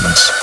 Disco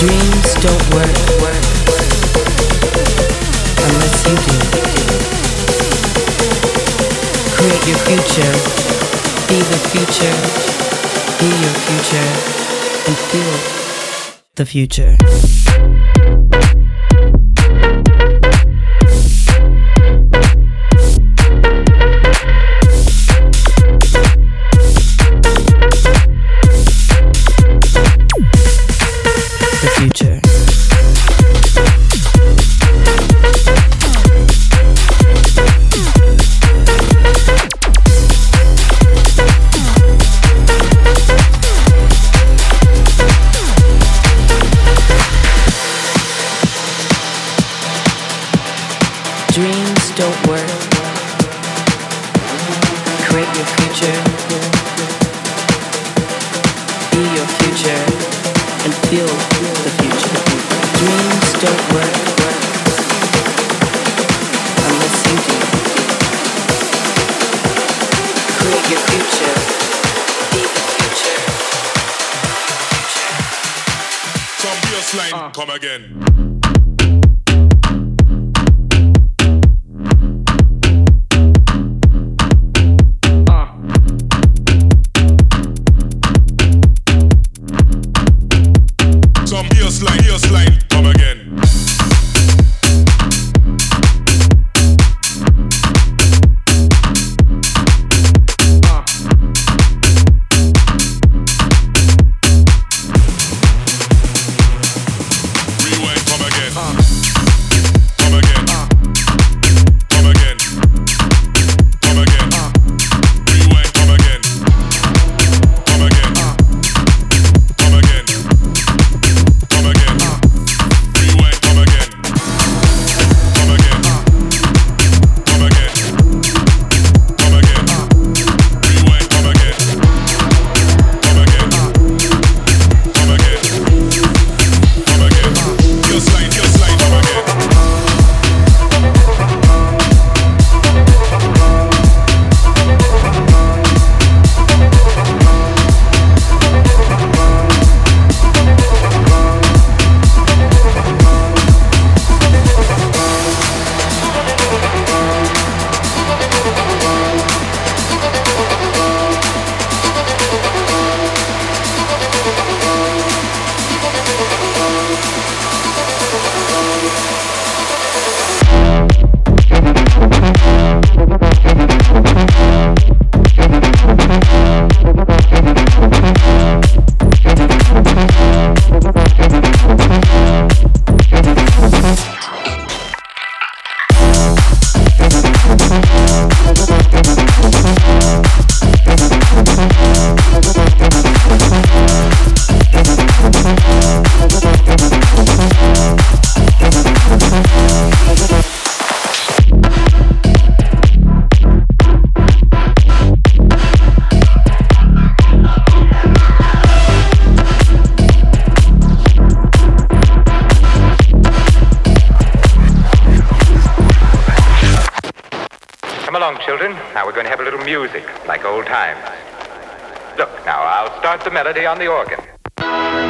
Dreams don't work, unless you do. Create your future, be the future, be your future, and feel the future. Melody on the organ.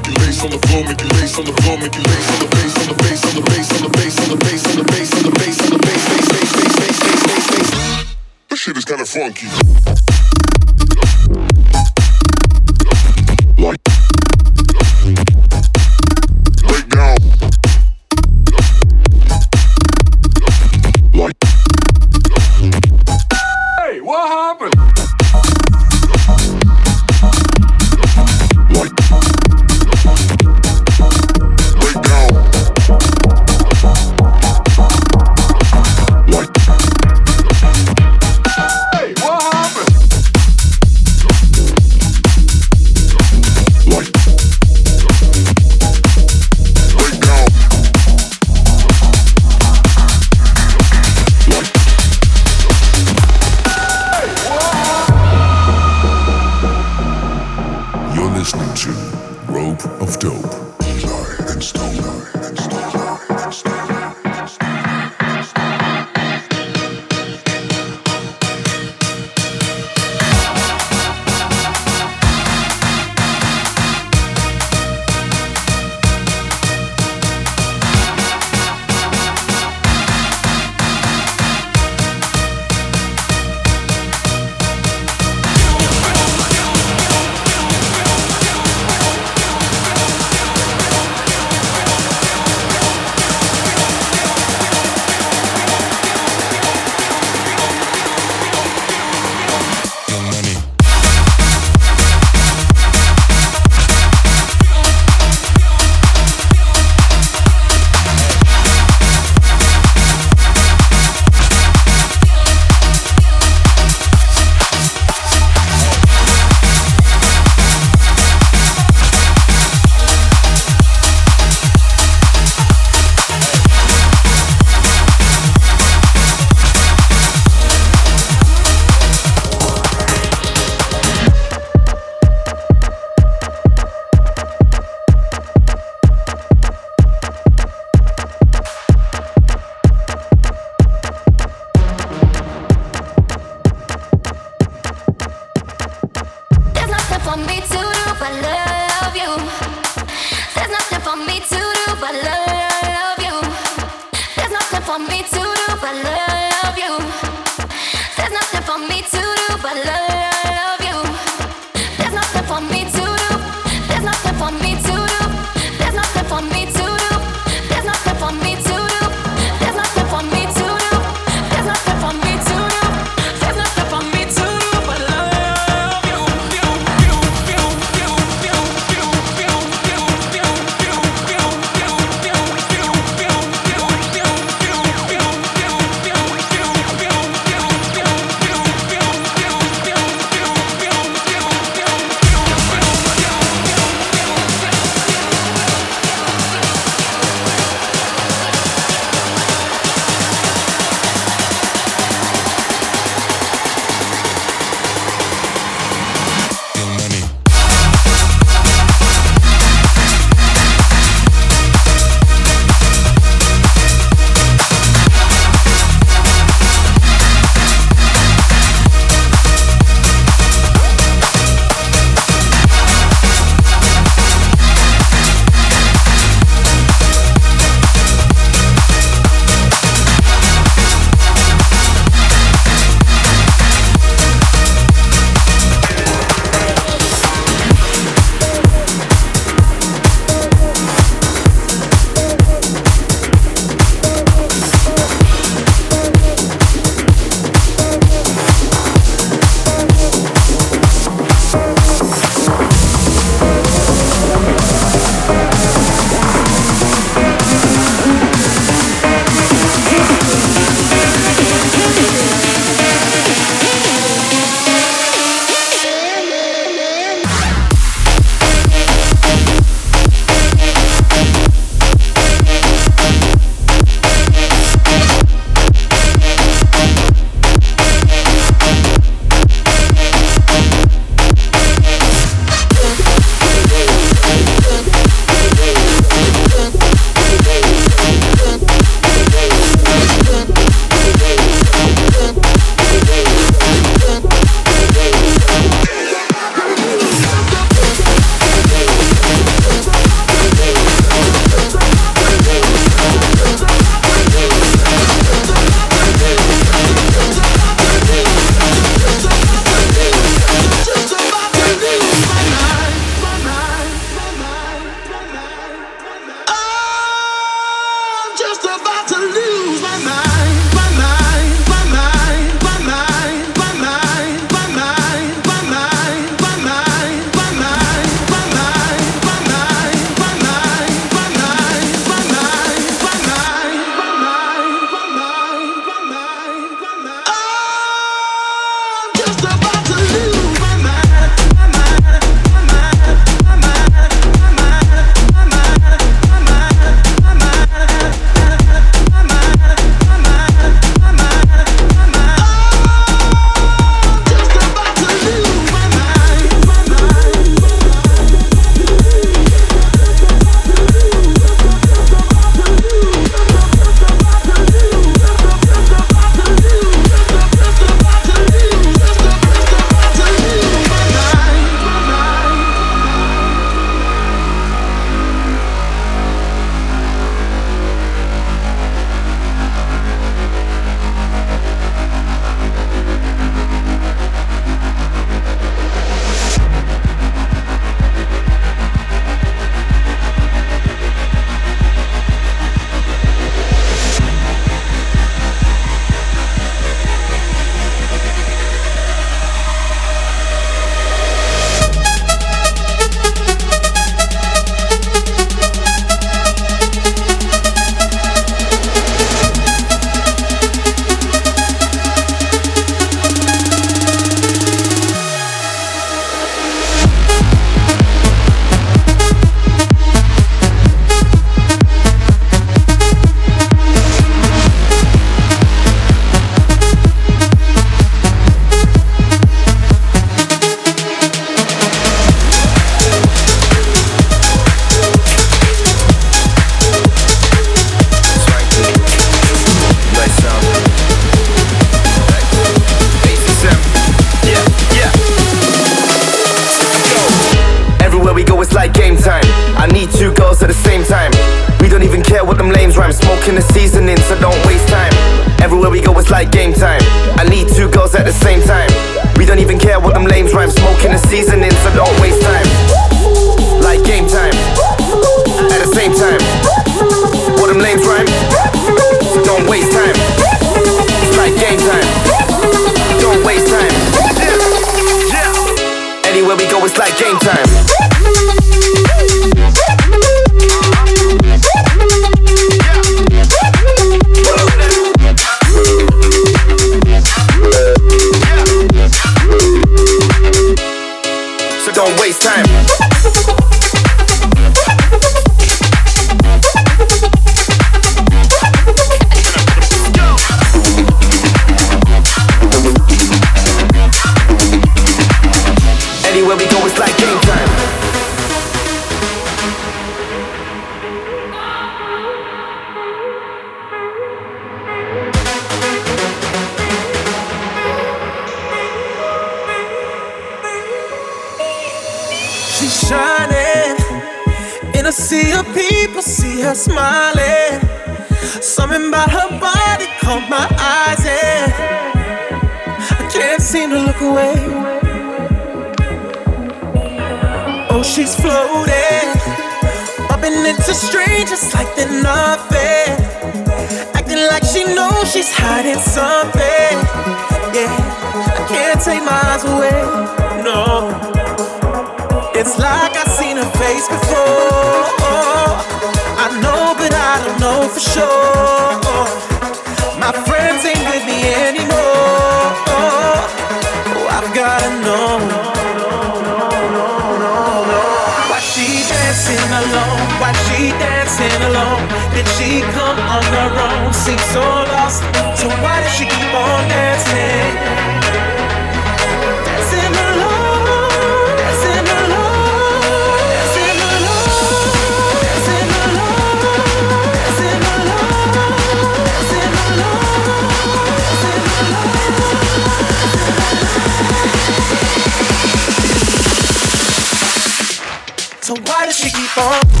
why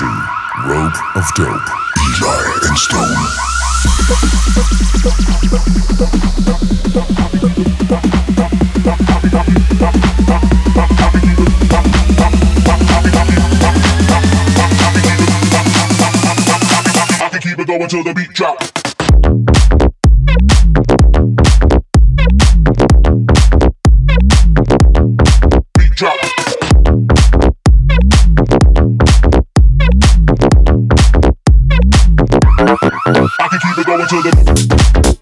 of dope. Eli and Stone. I the beat drop. To the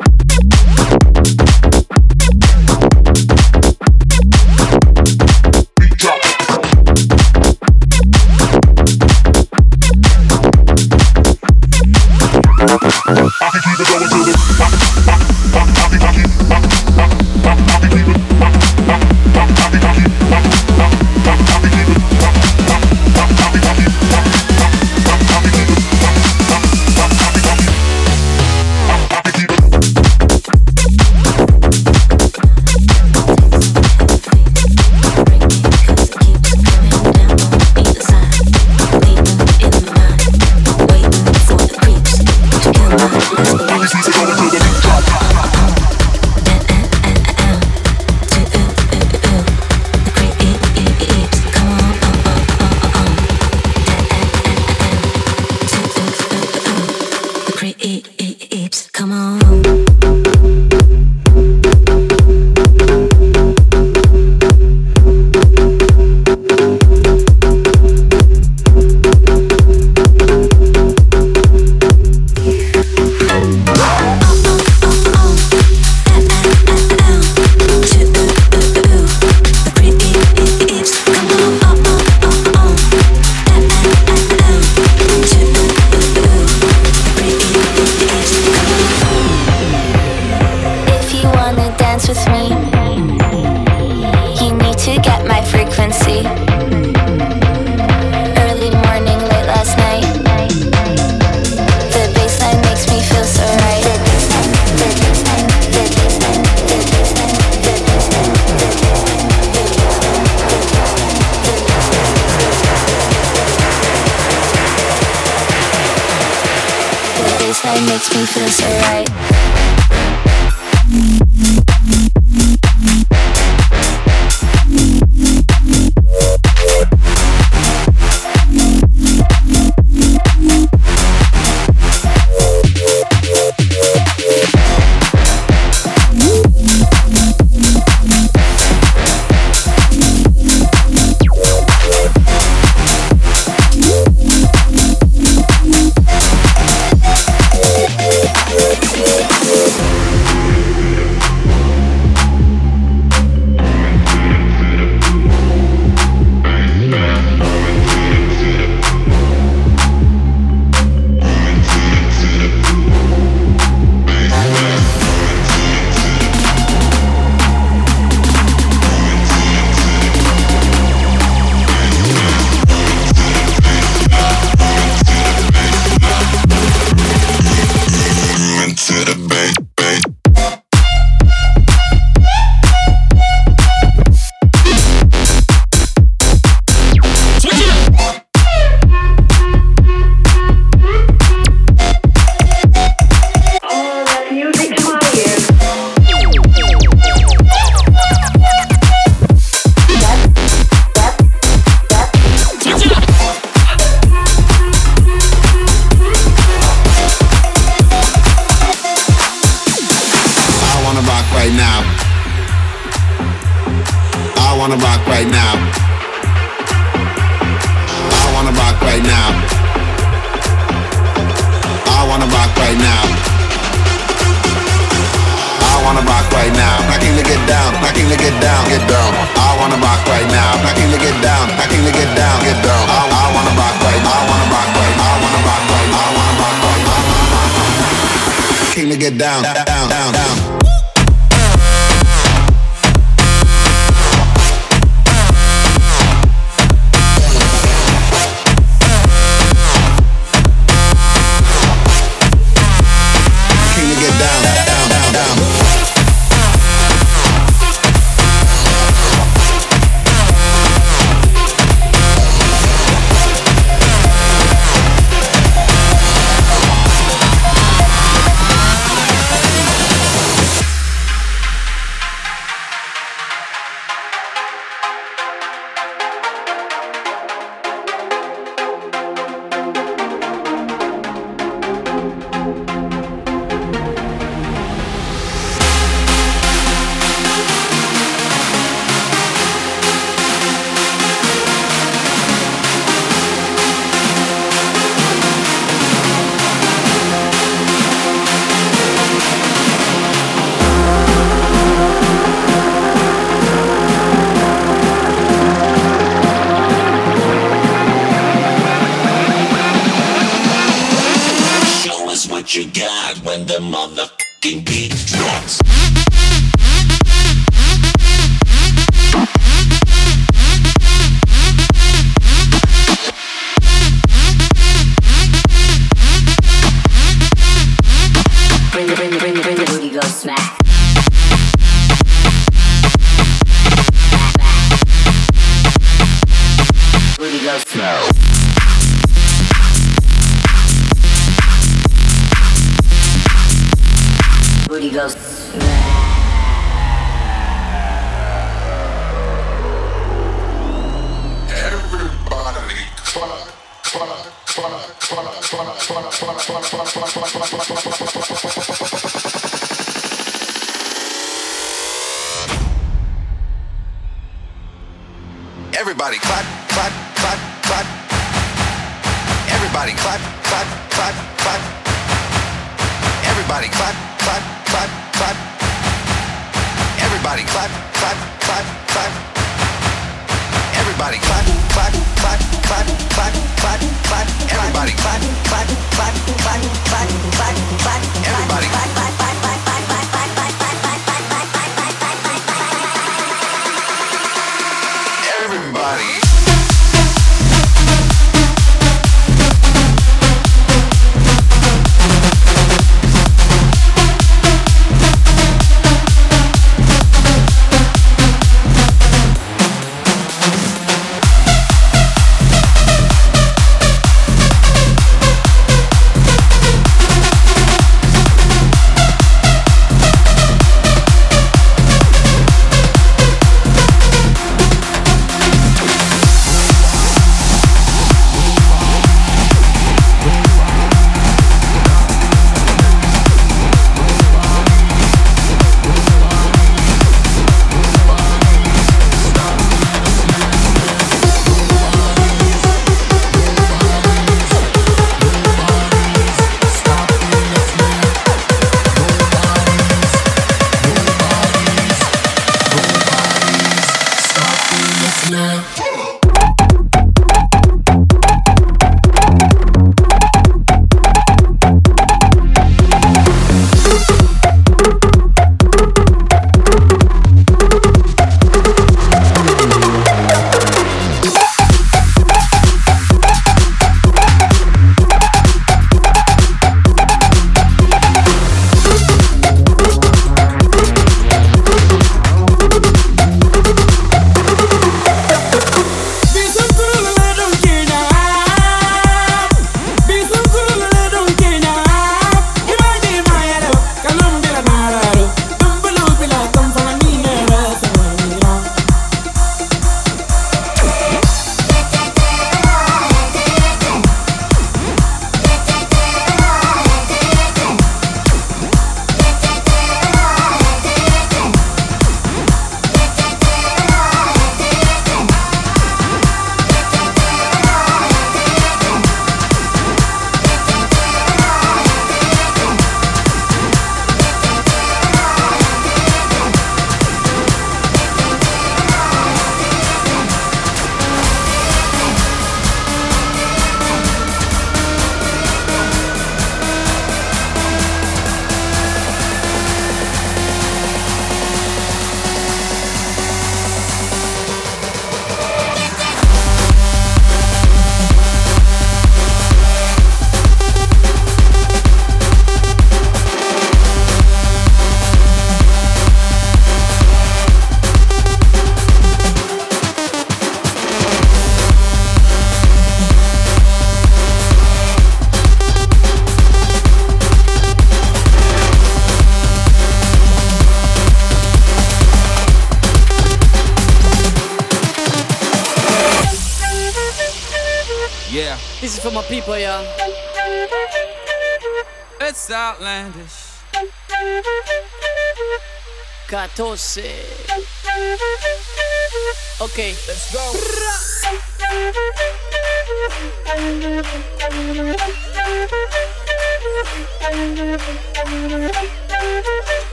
Entonces.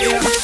yeah.